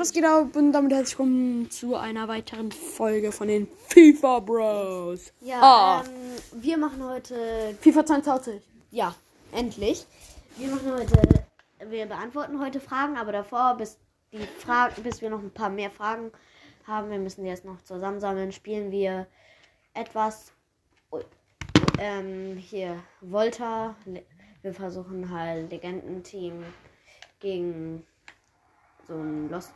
was geht ab? Und damit herzlich willkommen zu einer weiteren Folge von den FIFA Bros. Ja, Ah. ähm, wir machen heute, FIFA 22. ja, endlich. Wir machen heute, wir beantworten heute Fragen, aber davor, bis die Fragen, bis wir noch ein paar mehr Fragen haben, wir müssen die jetzt noch zusammensammeln, spielen wir etwas, ähm, hier, Volta. Wir versuchen halt Legendenteam gegen so ein lostes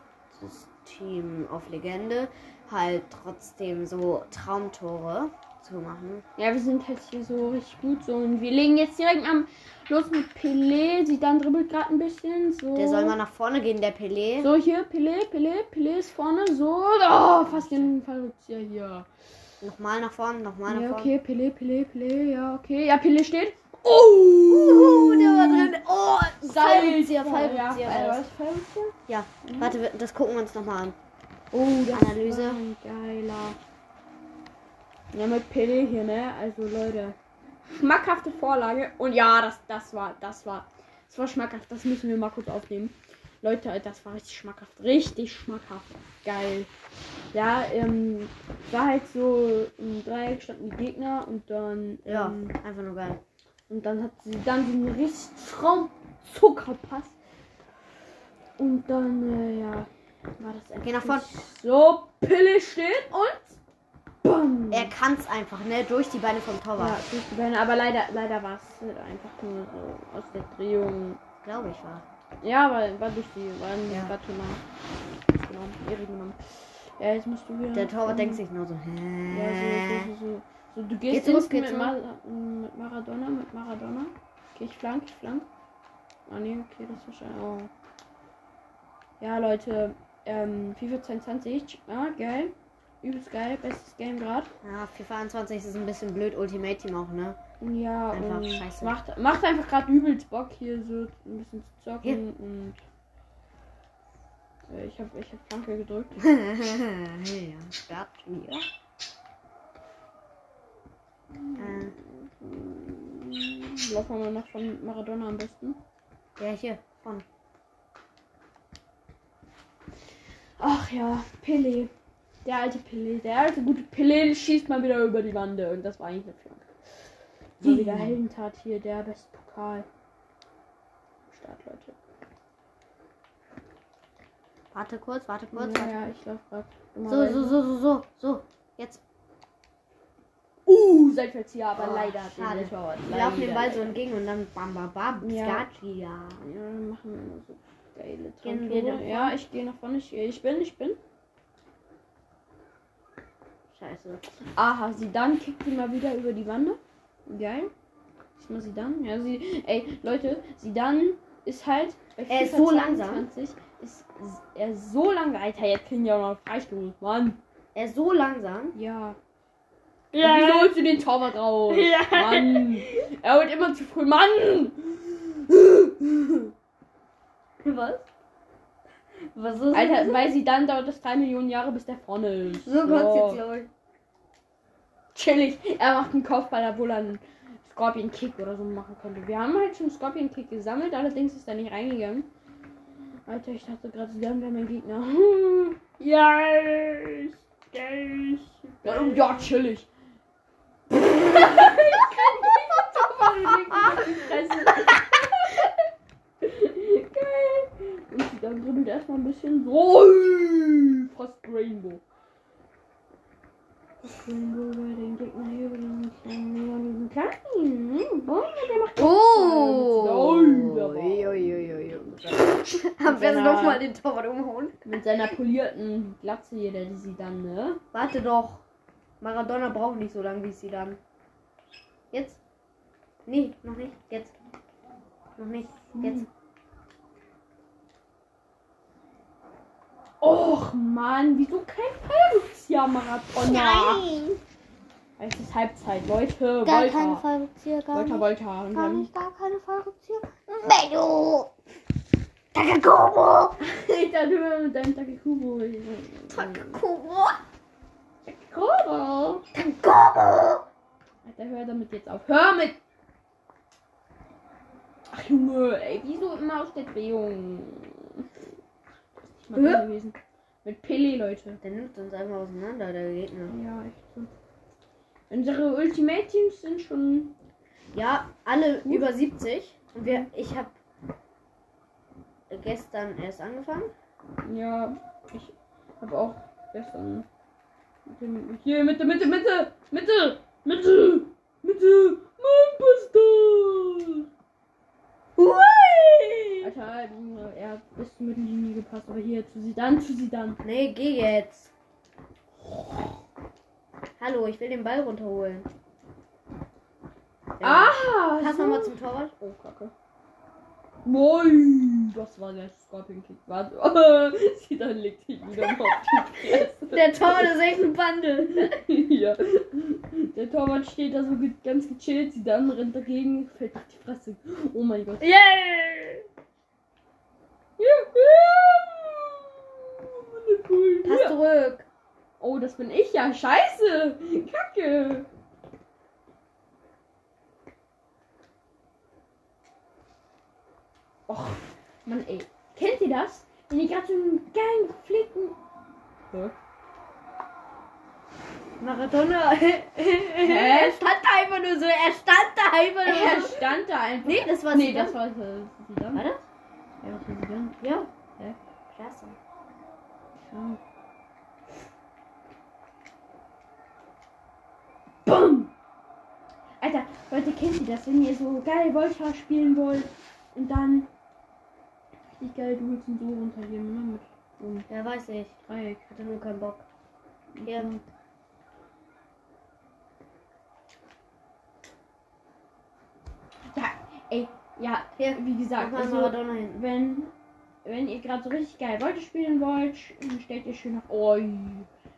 Team auf Legende halt trotzdem so Traumtore zu machen. Ja, wir sind halt hier so richtig gut so und wir legen jetzt direkt am los mit Pelé. Sie dann dribbelt gerade ein bisschen. So. Der soll mal nach vorne gehen, der Pelé. So hier, Pelé, Pelé, Pelé ist vorne. So. Oh, fast den Fallrückzieher hier. Nochmal nach vorne, nochmal nach Ja, vorne. okay, Pelé, Pelé, Pelé. Ja, okay. Ja, Pelé steht. Uh, der war drin. Oh, Fallrückzieher, Ja, Fallrückzieher. Ja, ja, warte, wir- das gucken wir uns nochmal an. Oh, das Analyse. war ein geiler. Ja, mit Pelé hier, ne? Also, Leute. Schmackhafte Vorlage. Und ja, das, das war, das war, das war schmackhaft. Das müssen wir mal kurz aufnehmen. Leute, das war richtig schmackhaft. Richtig schmackhaft. Geil. Ja, ähm, war halt so im Dreieck standen die Gegner und dann, Ja, ähm, einfach nur geil. und dann hat sie dann so einen richtig Traumzuckerpass. Und dann, äh, ja, war das Geh nach vorne. So, Pille steht und BAM! Er kann's einfach, ne? Durch die Beine vom ja, Torwart. durch die Beine, aber leider, leider war es halt einfach nur so aus der Drehung. Glaube ich war. Ja, aber war durch die, war ein Ja. ja. genommen. Genommen, Ehre genommen. Ja, jetzt musst du wieder. Der Torwart ähm, denkt sich nur so, Ja, hä? so, so, so, so. so du Geh gehst zurück, jetzt geh mit. Mar mit Maradona, mit Maradona. Okay, ich flank, ich flank. Ah nee, okay, das ist wahrscheinlich. Oh. Ja, Leute, ähm, FIFA 22, ja, geil. Übelst geil, bestes Game gerade. Ja, FIFA 21 ist ein bisschen blöd, Ultimate Team auch, ne? Ja, Einfach und scheiße. Macht, macht einfach gerade übelst Bock hier so ein bisschen zu zocken und. Äh, ich hab, ich hab Flanke gedrückt. ja, Start hier. Äh, Laufen wir noch von Maradona am besten. ja, hier, vorne. Ach ja, Pelé. Der alte Pelé. Der alte gute Pelé schießt mal wieder über die Wande. Und das war eigentlich eine Flanke. Mal wieder Heldentat hier. Der beste Pokal. Start, Leute. Warte kurz, warte kurz. Ja, warte. ja, ich lauf grad. So, so, so, so, so, so. Jetzt. Uh, Seitwärtszieher, aber Oh, leider schade. der Torwart. Wir laufen den Ball so entgegen und dann bam, bam, bam. Ja. Skatschi, ja. Wir machen immer so geile nach Ja, ich gehe nach vorne. Ich, ich bin, ich bin. Scheiße. Aha, sie dann kickt die mal wieder über die Wande. Geil. Ist mal sie dann? Ja, sie. Ey, Leute, sie dann ist halt. Er ist so langsam. 22 Ist er ist so langsam. Alter, jetzt kriegen die auch noch Freistoß. Mann. Er ist so langsam. Ja. Ja. Wieso holst du den Torwart raus? Ja. Mann. Er holt immer zu früh. Mann! Was? Was ist Alter, weil sie dann dauert das drei Millionen Jahre, bis der vorne ist. So kurz jetzt, glaube ich. Chillig. Er macht einen Kopfball, obwohl er einen Scorpion Kick oder so machen könnte. Wir haben halt schon Scorpion Kick gesammelt, allerdings ist er nicht reingegangen. Alter, ich dachte gerade, sie wären mein Gegner. Yes! Ja, oh, ja chillig. Geil. Und dann dribbelt erstmal ein bisschen so. Fast Rainbow. Rainbow bei den Gegner hier den kleinen neonigen kleinen. Hm, Boah, der macht Oh! Uiuiuiui. Wenn besten er- nochmal den Torwart umholen. Mit seiner polierten Glatze hier, der sie dann, ne? Warte doch. Maradona braucht nicht so lange wie sie dann. Jetzt? Nee, noch nicht. Jetzt. Noch nicht. Jetzt. Och Mann, wieso kein Fallrückzieher Marathon? Es ist Halbzeit, Leute. Gar Volta. keine Fallrückzieher, gar Volta, nicht. Volta. Und Gar nicht, gar keine Fallrückzieher. Medo! Takakuro! Alter, du mit deinem Takekubo. Takakuro! Takekubo. Takakuro! Alter, hör damit jetzt auf. Hör mit! Ach Junge, ey, wieso immer aus der Drehung? Drin gewesen. Mit Pele, Leute. Der nimmt uns einfach auseinander, der Gegner. Ja, echt so. Unsere Ultimate Teams sind schon. Ja, alle über 70. Und wir, ich habe gestern erst angefangen. Ja, ich habe auch gestern. Hier, Mitte, Mitte, Mitte! Mitte! Mitte! Mitte! Mann, Hui! Alter, Junge, er hat bis zur Mittellinie gepasst, aber hier zu Sidan, zu Sidan. Nee, geh jetzt. Hallo, ich will den Ball runterholen. Ja. Ah! Pass nochmal zum Torwart. Oh, Kacke. Moin! Das war der Scorpion Kick. Warte. Sidan legt sich wieder mal auf die Fresse. Der Torwart ist echt ein Bande. ja. Der Torwart steht da so ganz gechillt, Sidan rennt dagegen, fällt auf die Fresse. Oh mein Gott. Yeah! Pass zurück. Oh, das bin ich ja. Scheiße. Kacke. Och, Mann, ey. Kennt ihr das? Wenn ihr gerade so einen geilen gepflegten. Hä? Maradona. er stand da einfach nur so. Er stand da einfach nur Er stand da einfach. Nee, das war nee, Zidane. das war äh, Zidane. War das? Ja, war Zidane. Ja. Hä? Klasse. Ja. Bumm! Alter, Leute, kennt ihr das, wenn ihr so geil Volta spielen wollt und dann richtig geil Duels und so runtergehen, ne? Mit so einem Ja, weiß ich. Dreieck. Hatte nur keinen Bock. Ja. Ja, ja, Hier, wie gesagt, also, wenn, wenn ihr gerade so richtig geil Volta spielen wollt, stellt ihr schön auf, oi,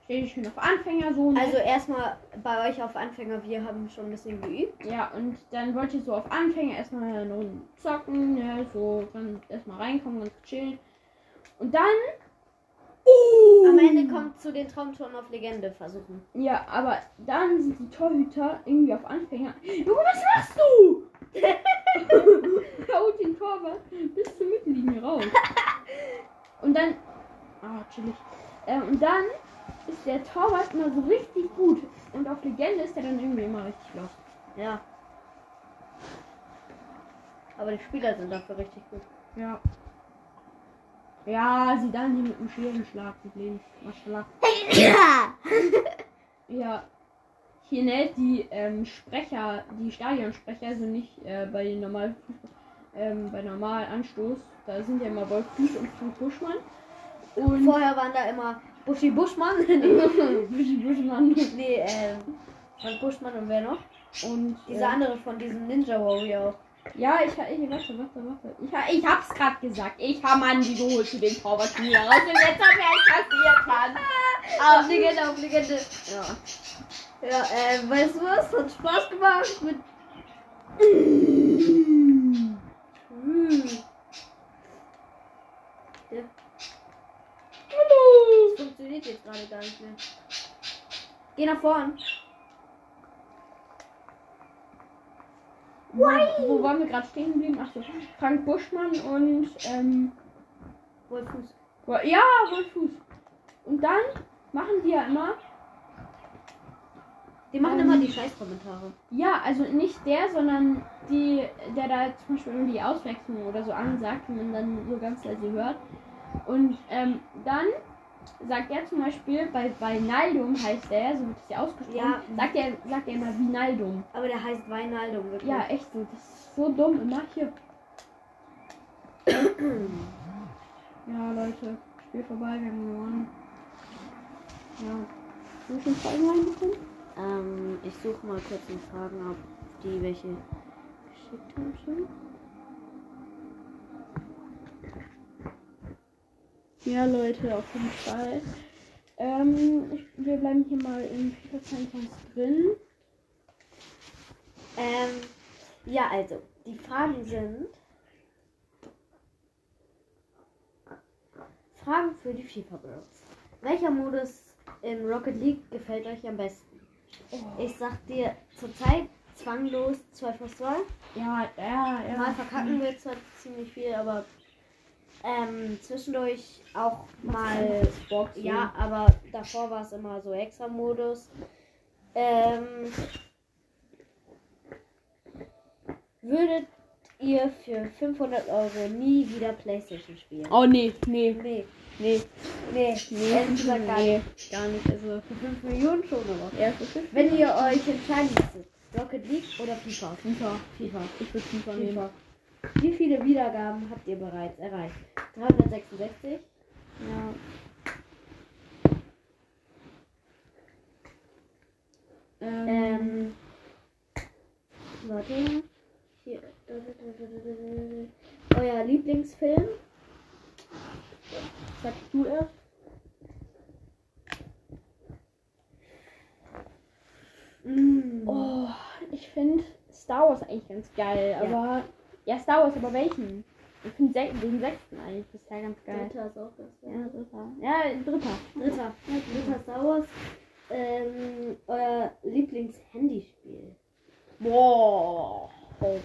stellt ihr schön auf Anfänger so, ne? Also erstmal bei euch auf Anfänger, wir haben schon ein bisschen geübt. Ja, und dann wollt ihr so auf Anfänger erstmal eine Runde zocken, ne, so dann erstmal reinkommen, ganz chillen. Und dann. Uh, Am Ende kommt zu den Traumtoren auf Legende versuchen. Ja, aber dann sind die Torhüter irgendwie auf Anfänger. Junge, was machst du? Haut den Torwart bis zur Mittellinie raus. Und dann. Ah, chillig. Ähm, und dann ist der Torwart immer so richtig gut. Und auf Legende ist er dann irgendwie immer richtig lost. Ja. Aber die Spieler sind dafür richtig gut. Ja. Ja, sie dann hier mit dem Scherenschlag Problem. Maschallah. Ja. Ja. Hier ne, die ähm, Sprecher, die Stadionsprecher sind nicht äh, bei den normalen ähm, bei normalen Anstoß. Da sind ja immer Wolf Fuß und Frank Buschmann. Und Vorher waren da immer Buschi Buschmann. Buschi Buschmann nee, ähm, Frank Buschmann und wer noch? und Dieser äh, andere von diesem Ninja Warrior. Ja, ich, ich warte, warte, warte. Ich, ha- ich hab's grad gesagt. Ich hab Mann, die geholt zu den Torwart hier raus. Und jetzt hab ich kassiert, Mann. Auf Legende, auf Legende. Ja. Ja, äh, weißt du was? Hat Spaß gemacht mit. Hm. Ja, Hallo. das funktioniert jetzt gerade gar nicht mehr. Geh nach vorn. Wo, wo waren wir gerade stehen geblieben? Achso, Frank Buschmann und ähm, Wolfuß. Wo- Ja, Wolfuß. Und dann machen die ja immer, Die machen Ähm. immer die Scheißkommentare. ja, also nicht der, sondern die, der da zum Beispiel immer die Auswechslung oder so ansagt, die man dann so ganz leise hört. Und ähm, dann sagt er zum Beispiel, bei, bei Naldum heißt der, so wird es ja ausgesprochen, Ja. sagt er sagt er immer Vinaldum. Aber der heißt Weinaldum, wirklich. Ja, echt so, das ist so dumm, immer hier. ja, Leute, Spiel vorbei, wir haben gewonnen. Ja. Du schon Fragen reinbekommen? Ähm, ich suche mal kurz die Fragen, ob die welche geschickt haben schon. Ja, Leute, auf jeden Fall. Ähm, ich, wir bleiben hier mal in FIFA 22 drin. Ähm, ja, also, die Fragen sind. Fragen für die FIFA Bros. Welcher Modus in Rocket League gefällt euch am besten? Ich sag dir zurzeit zwanglos 2 vs 2. Ja, ja, ja. Mal verkacken wir zwar ziemlich viel, aber Ähm, zwischendurch auch mal. Boxen. Ja, aber davor war es immer so extra Modus. Ähm, würdet ihr für 500 Euro nie wieder Playstation spielen? Oh nee, nee, Nee, nee, nee, nee. gar nee, nicht. gar nicht. Also, Für 5 Millionen schon aber. ja, für fünf Wenn ihr euch entscheiden müsstet, Rocket League oder FIFA? FIFA. FIFA. Ich würde FIFA nehmen. Wie viele Wiedergaben habt ihr bereits erreicht? 366? Ja. Ähm, Ähm, warte. Hier. Euer Lieblingsfilm? sagst du erst? Mm. Oh, ich finde Star Wars eigentlich ganz geil, Ja. aber. Ja, Star Wars, aber welchen? Ich finde den sechsten eigentlich bisher ganz geil. Dritter ist auch ganz Ja, geil. dritter. Ja, dritter. Dritter. Dritter Star Wars. Ähm, euer Lieblings-Handyspiel? Boah. Oh,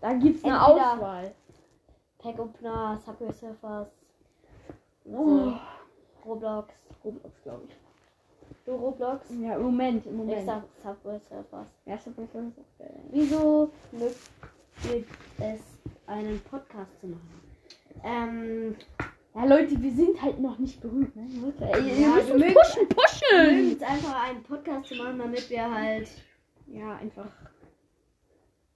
da gibt's eine Entweder- Auswahl. Pack Opener, Subway Surfers, Oh. Roblox. Roblox, glaube ich. Du Roblox? Ja, im Moment, im Ich Moment. sag Subway Surfers. Ja, Subway Surfers ist auch geil. Wieso mögt ihr es, einen Podcast zu machen? Ähm, Ja, Leute, wir sind halt noch nicht berühmt, ne? Leute, ey, Ja, wir müssen wir pushen, wir pushen! mögen jetzt einfach einen Podcast zu machen, damit wir halt Ja, einfach.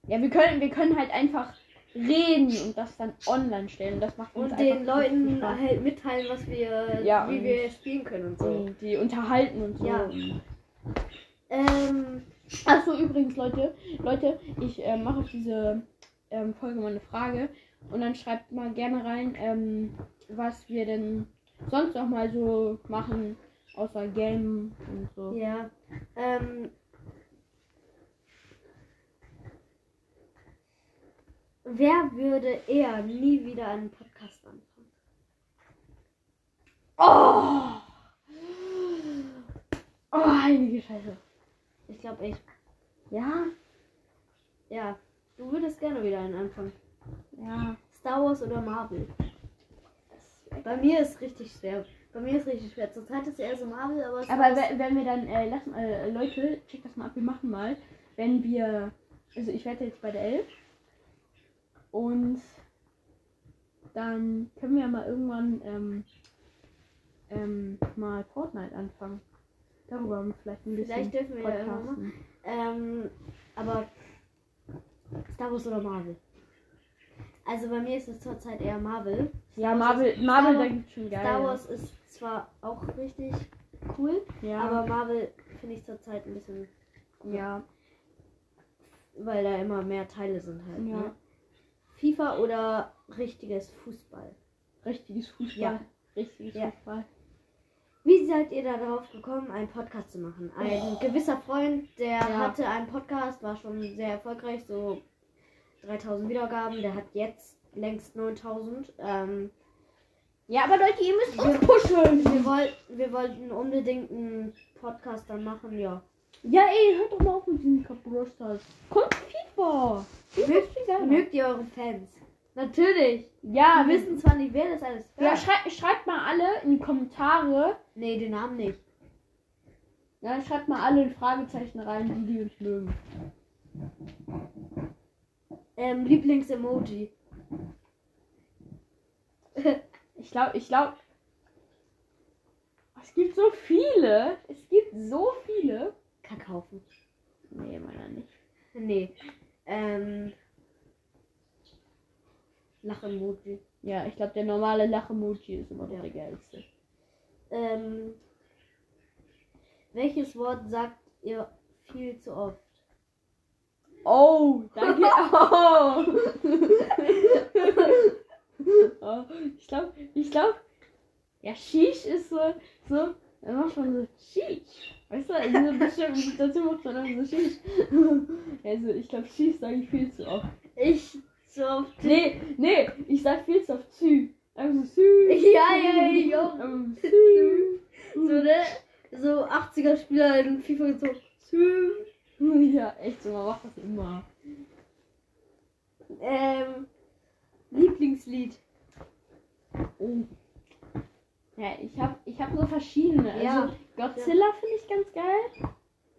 Ja, wir können, wir können halt einfach reden und das dann online stellen. Das macht uns und den Leuten halt mitteilen, was wir, Ja, wie wir spielen können und so. Und die unterhalten und so. Ja. Ähm, Achso, übrigens, Leute, Leute, ich äh, mache auf diese ähm, Folge mal eine Frage und dann schreibt mal gerne rein, ähm, was wir denn sonst noch mal so machen, außer Game und so. ja. Ähm, wer würde eher nie wieder einen Podcast anfangen? Oh! Oh, heilige Scheiße. Ich glaube ich. Ja, Ja, du würdest gerne wieder einen anfangen. ja. Star Wars oder Marvel? Bei mir ist richtig schwer. Bei mir ist richtig schwer. Zurzeit ist eher so Marvel, aber Aber Wars- we- wenn wir dann, äh, lassen, äh, Leute, check das mal ab, wir machen mal, wenn wir, also ich werde jetzt bei der 11 und dann können wir ja mal irgendwann ähm, ähm, mal Fortnite anfangen. Darüber haben wir vielleicht ein bisschen Vielleicht dürfen wir ja irgendwann mal. Ähm, aber Star Wars oder Marvel? Also bei mir ist es zurzeit eher Marvel. Ja, Wars Marvel, Marvel, Star da gibt's schon geil. Star Wars ist zwar auch richtig cool, ja, aber Marvel finde ich zurzeit ein bisschen, ja, weil da immer mehr Teile sind halt. Ja. Ne? FIFA oder richtiges Fußball? richtiges Fußball. Ja. Richtiges Ja. Fußball. Wie seid ihr da darauf gekommen, einen Podcast zu machen? Ein Oh. gewisser Freund, der Ja. hatte einen Podcast, war schon sehr erfolgreich, so 3000 Wiedergaben. Der hat jetzt längst 9000. Ähm, Ja, aber Leute, ihr müsst uns pushen. wir, woll wir wollten unbedingt einen Podcast dann machen, ja. Ja, ey, hört doch mal auf mit diesem Kabrostas. Kommt FIFA. FIFA. Mögt ihr eure Fans? Natürlich. Ja, Wir wissen zwar nicht, wer das alles Ja, hört. schrei schreibt mal alle in die Kommentare. Nee, den Namen nicht. Ja, schreibt mal alle ein Fragezeichen rein, die die uns mögen. Ähm, Lieblings-Emoji. Ich glaube, ich glaube. Es gibt so viele. Es gibt so viele. Kackhaufen. Nee, meiner nicht. Nee. Ähm. Lach-Emoji. Ja, ich glaube, der normale Lach-Emoji ist immer Ja. der geilste. Ähm, welches Wort sagt ihr viel zu oft? Oh, danke. Oh. oh ich glaube, ich glaube, ja, Shish ist so, so, er macht schon so Shish. Weißt du, in einer bestimmten Situation macht man dann so Shish. Also, ich glaube, Shish sage ich viel zu oft. Ich so oft. Nee, nee, ich sag viel zu oft Sü. Also Sü. Ja, ja, ja. Ähm, Sü. So, ne? So 80er-Spieler in FIFA so. Ja, echt so, man macht das immer. Ähm, Lieblingslied. Oh. Ja, ich habe ich hab so verschiedene. Also Ja. Godzilla finde ich ganz geil.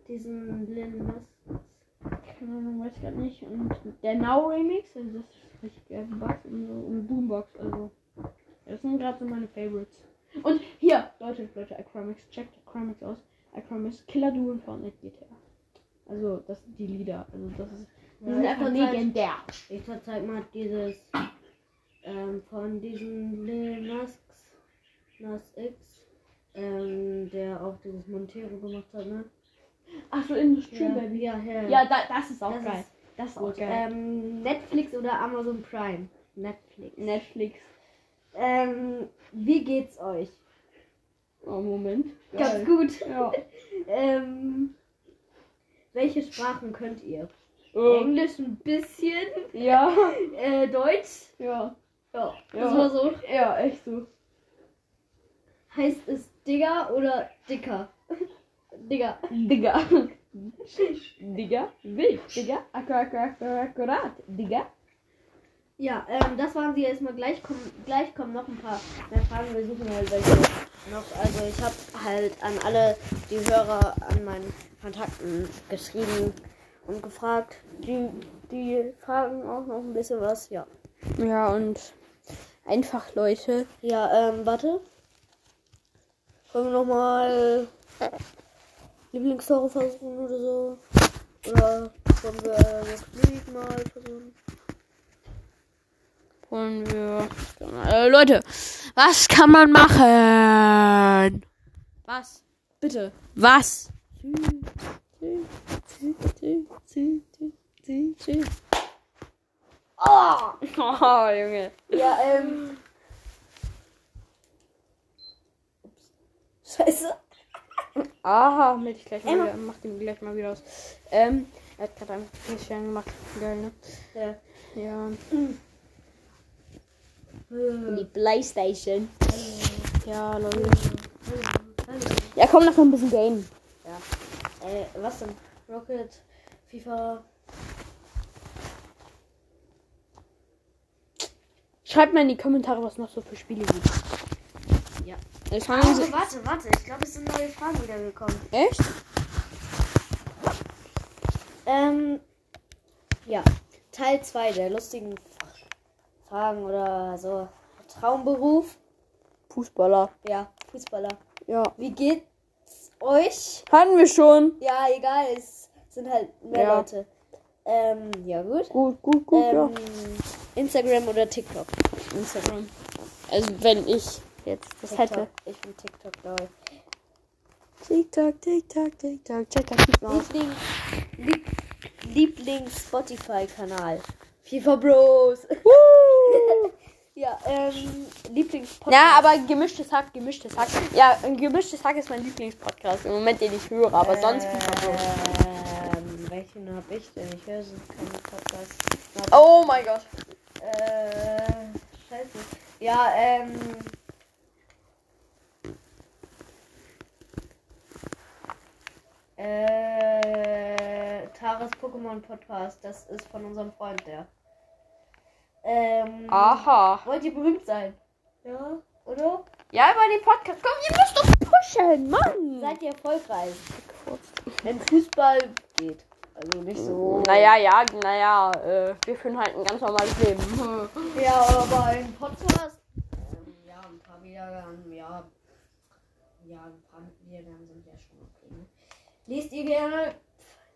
Diesen Mas- Keine Ahnung, weiß ich gerade nicht. Und der Now Remix, also das ist richtig geil. Und so. Und Boombox, also. Das sind gerade so meine Favorites. Und hier, Leute, Leute, Acromix, checkt Acromix aus. Acromix, Killer Duo und Fortnite GTA. Also, das sind die Lieder. Also, das ist. Die Ja, sind einfach legendär. Ich zeig mal dieses ähm, von diesen Lil Nas, Nas X, ähm, der auch dieses Montero gemacht hat, ne? Achso, Industrie Ja, Baby. ja, ja. Ja, da, das ist auch Das geil. ist das ist auch Gut, geil. ähm, Netflix oder Amazon Prime? Netflix. Netflix. Ähm, wie geht's euch? Oh, Moment. Ganz Geil. gut. Ja. Ähm, welche Sprachen könnt ihr? Oh. Englisch ein bisschen, Ja. äh, Deutsch. Ja. Ja, das war so. Ja, echt so. Heißt es Digger oder Dicker? Digger. Digga. Digga. Wild. Digga. Akkurat. Akkurat. Digga. Ja, ähm, das waren sie erstmal. Gleich kommen, gleich kommen noch ein paar mehr Fragen. Wir suchen halt welche noch. Also ich habe halt an alle die Hörer an meinen Kontakten geschrieben und gefragt. Die, die fragen auch noch ein bisschen was. Ja. Ja, und einfach, Leute. Ja, ähm, warte. Wollen wir nochmal Lieblingstore versuchen oder so? Oder wollen wir das Lied mal versuchen? Wollen wir. Äh, Leute, was kann man machen? Was? Bitte. Was? Oh! Oh, Junge. Ja, ähm. Scheiße. Aha, meld ich gleich mal Emma. wieder. Mach den gleich mal wieder aus. Ähm, er hat gerade einfach Fähigkeiten gemacht. Geil, ne? Ja. Ja. Die Playstation. Ja, Leute. Ja, komm, lass noch ein bisschen Game. Äh, was denn? Rocket, FIFA. Schreibt mal in die Kommentare, was noch so für Spiele gibt. Ja. Ich fange Also, warte, warte. Ich glaube, es sind neue Fragen wieder gekommen. Echt? Ähm, ja. Teil 2 der lustigen Fragen oder so. Traumberuf. Fußballer. Ja, Fußballer. Ja. Wie geht's euch? Hatten wir schon. Ja, egal, es sind halt mehr Ja. Leute. Ähm, ja gut. Gut, gut, gut, ähm, ja. Instagram oder TikTok? Instagram. Also, wenn ich jetzt das TikTok. hätte. Ich bin TikTok, glaube ich. TikTok, TikTok, TikTok. Check das. Liebling, Lieb, Lieblings-Spotify-Kanal. FIFA Bros. ja, ähm, Lieblingspodcast. Ja, aber gemischtes Hack, gemischtes Hack. Ja, ein gemischtes Hack ist mein Lieblingspodcast im Moment, den ich höre, aber sonst. Ähm, welchen hab ich denn? Ich höre so keinen Podcast. Oh mein Gott. Äh, scheiße. Ja, ähm. Äh, Taras Pokémon Podcast. Das ist von unserem Freund, der. Ähm. Aha. Wollt ihr berühmt sein? Ja, oder? Ja, über den Podcast. Komm, ihr müsst doch pushen, Mann. Seid ihr erfolgreich? Wenn Fußball geht. Also nicht so. Naja, ja, naja, äh, wir führen halt ein ganz normales Leben. Ja, aber ein Podcast. Ähm, ja, ein paar Wiedergaben, ja. Ja, ein paar Wiedergaben sind ja schon okay. Ne? Lest ihr gerne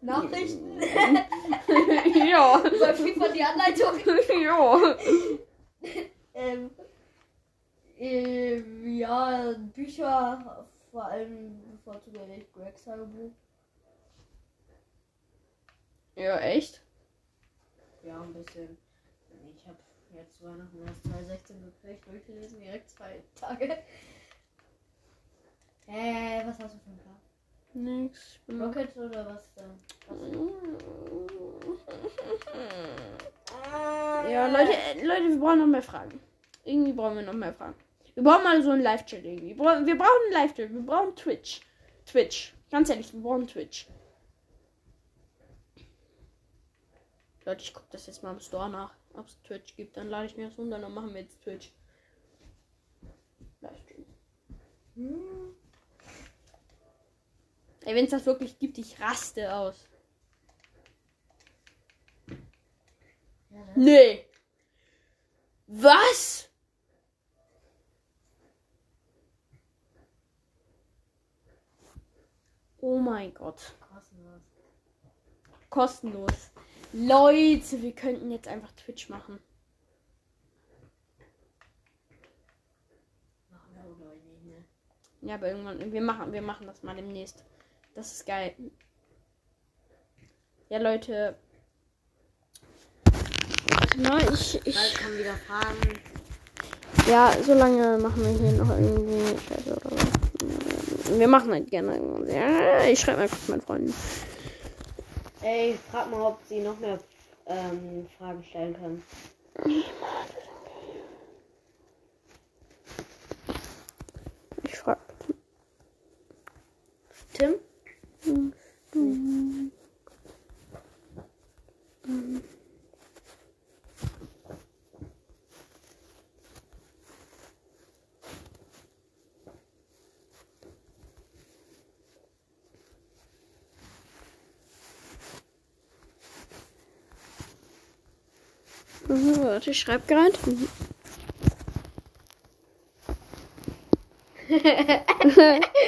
Nachrichten? ja. Bei FIFA die Anleitung. ja. ähm, ähm, ja, Bücher, vor allem bevorzuge ich Gregs Tagebuch. Ja, echt? Ja, ein bisschen. Ich habe jetzt Weihnachten erst 2016 gekriegt, durchgelesen, direkt zwei Tage. Äh, was hast du für einen Plan? Nix. Rocket oder was dann? Ja, Leute, äh, Leute, wir brauchen noch mehr Fragen. Irgendwie brauchen wir noch mehr Fragen. Wir brauchen mal so einen Live-Chat irgendwie. Wir brauchen, einen Live-Chat. Wir brauchen Twitch. Twitch. Ganz ehrlich, wir brauchen Twitch. Leute, ich gucke das jetzt mal im Store nach, ob es Twitch gibt. Dann lade ich mir das runter, dann machen wir jetzt Twitch. Ey, wenn es das wirklich gibt, ich raste aus. Nee. Was? Oh mein Gott. Kostenlos. Kostenlos. Leute, wir könnten jetzt einfach Twitch machen. Machen wir aber, glaub ich, nicht, ne? Ja, aber irgendwann, wir machen, wir machen das mal demnächst. Das ist geil. Ja, Leute. Mal, ich, ich. Bald kommen wieder Fragen. Ja, solange machen wir hier noch irgendwie Scheiße oder so. Wir machen halt gerne. Ja, ich schreibe mal kurz meinen Freunden. Ey, frag mal, ob sie noch mehr ähm, Fragen stellen können. Ich frage. Tim? Mhm, warte, ich schreibe gerade.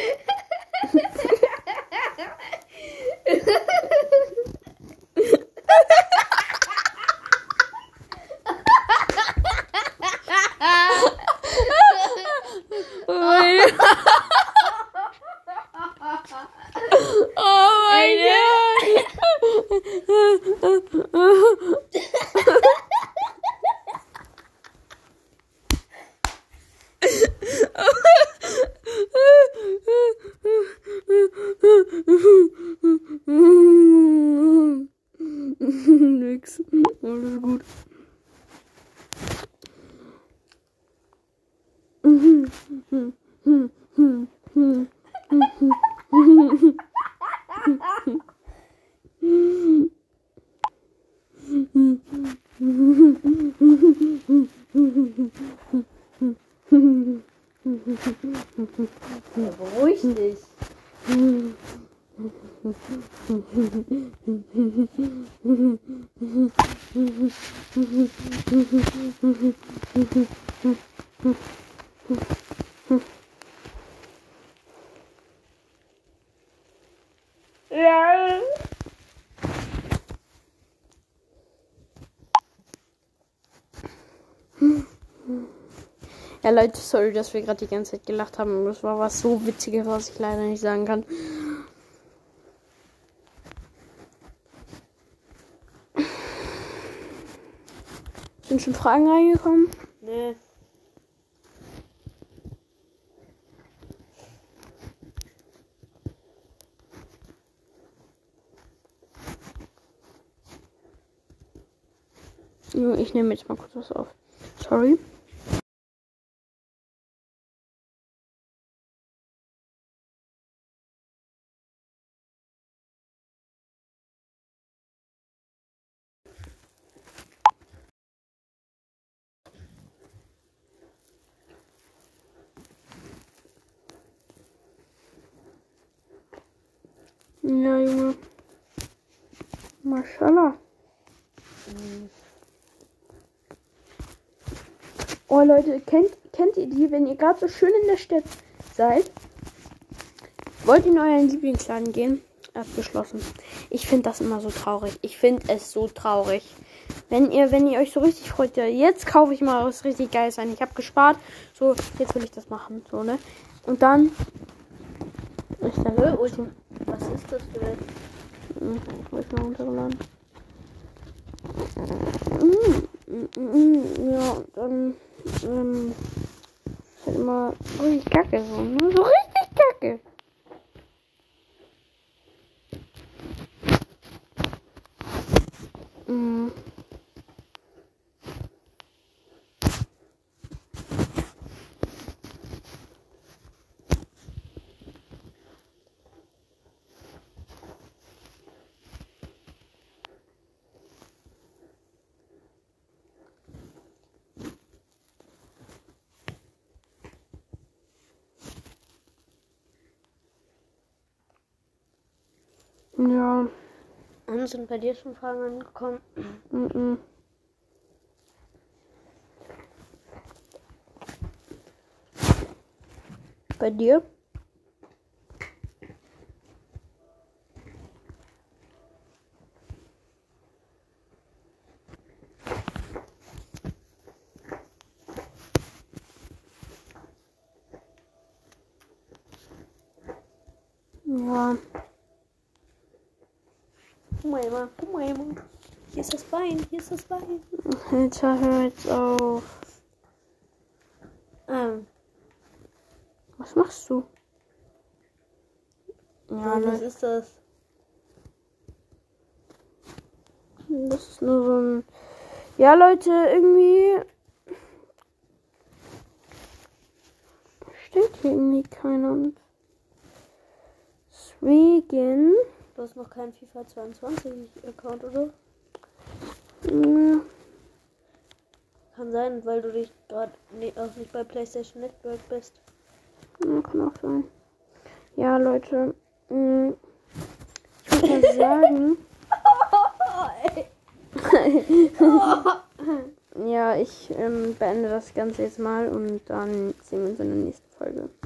Oh mein Gott! Nix. Alles gut. Ja, beruhig dich. Ja. Ja, Leute, sorry, dass wir gerade die ganze Zeit gelacht haben. Das war was so Witziges, was ich leider nicht sagen kann. Sind schon Fragen reingekommen? Ne. Jo, Ich nehme jetzt mal kurz was auf. Sorry. Ja, Junge. Mashallah. Oh Leute, kennt, kennt ihr die, wenn ihr gerade so schön in der Stadt seid? Wollt ihr in euren Lieblingsladen gehen? Abgeschlossen. Ich finde das immer so traurig. Ich finde es so traurig. Wenn ihr, wenn ihr euch so richtig freut, ja, jetzt kaufe ich mal was richtig Geiles ein. Ich habe gespart. So, jetzt will ich das machen. So, ne? Und dann. Ich dann Was ist das für Hm, ich mal. Mm, mm, mm, Ja, dann. Ähm, ist halt immer richtig kacke so, ne? So richtig kacke. Mm. Ja. Und sind bei dir schon Fragen angekommen? Mhm. Bei dir? Ja. Guck mal, Emma. Guck mal, Emma. Hier ist das Bein. Hier ist das Bein. Alter, hör jetzt auf. Ähm, Was machst du? Ja, ja, was ne, ist das? das ist nur so ein. Ja, Leute, irgendwie. Steht hier irgendwie keiner. Deswegen. Du hast noch keinen FIFA 22 Account, oder? Ja, Kann sein, weil du dich gerade ne, auch nicht bei PlayStation Network bist. ja, kann auch sein. Ja, Leute. mh, Ich würde sagen. ja, ich ähm, beende das Ganze jetzt mal und dann sehen wir uns in der nächsten Folge.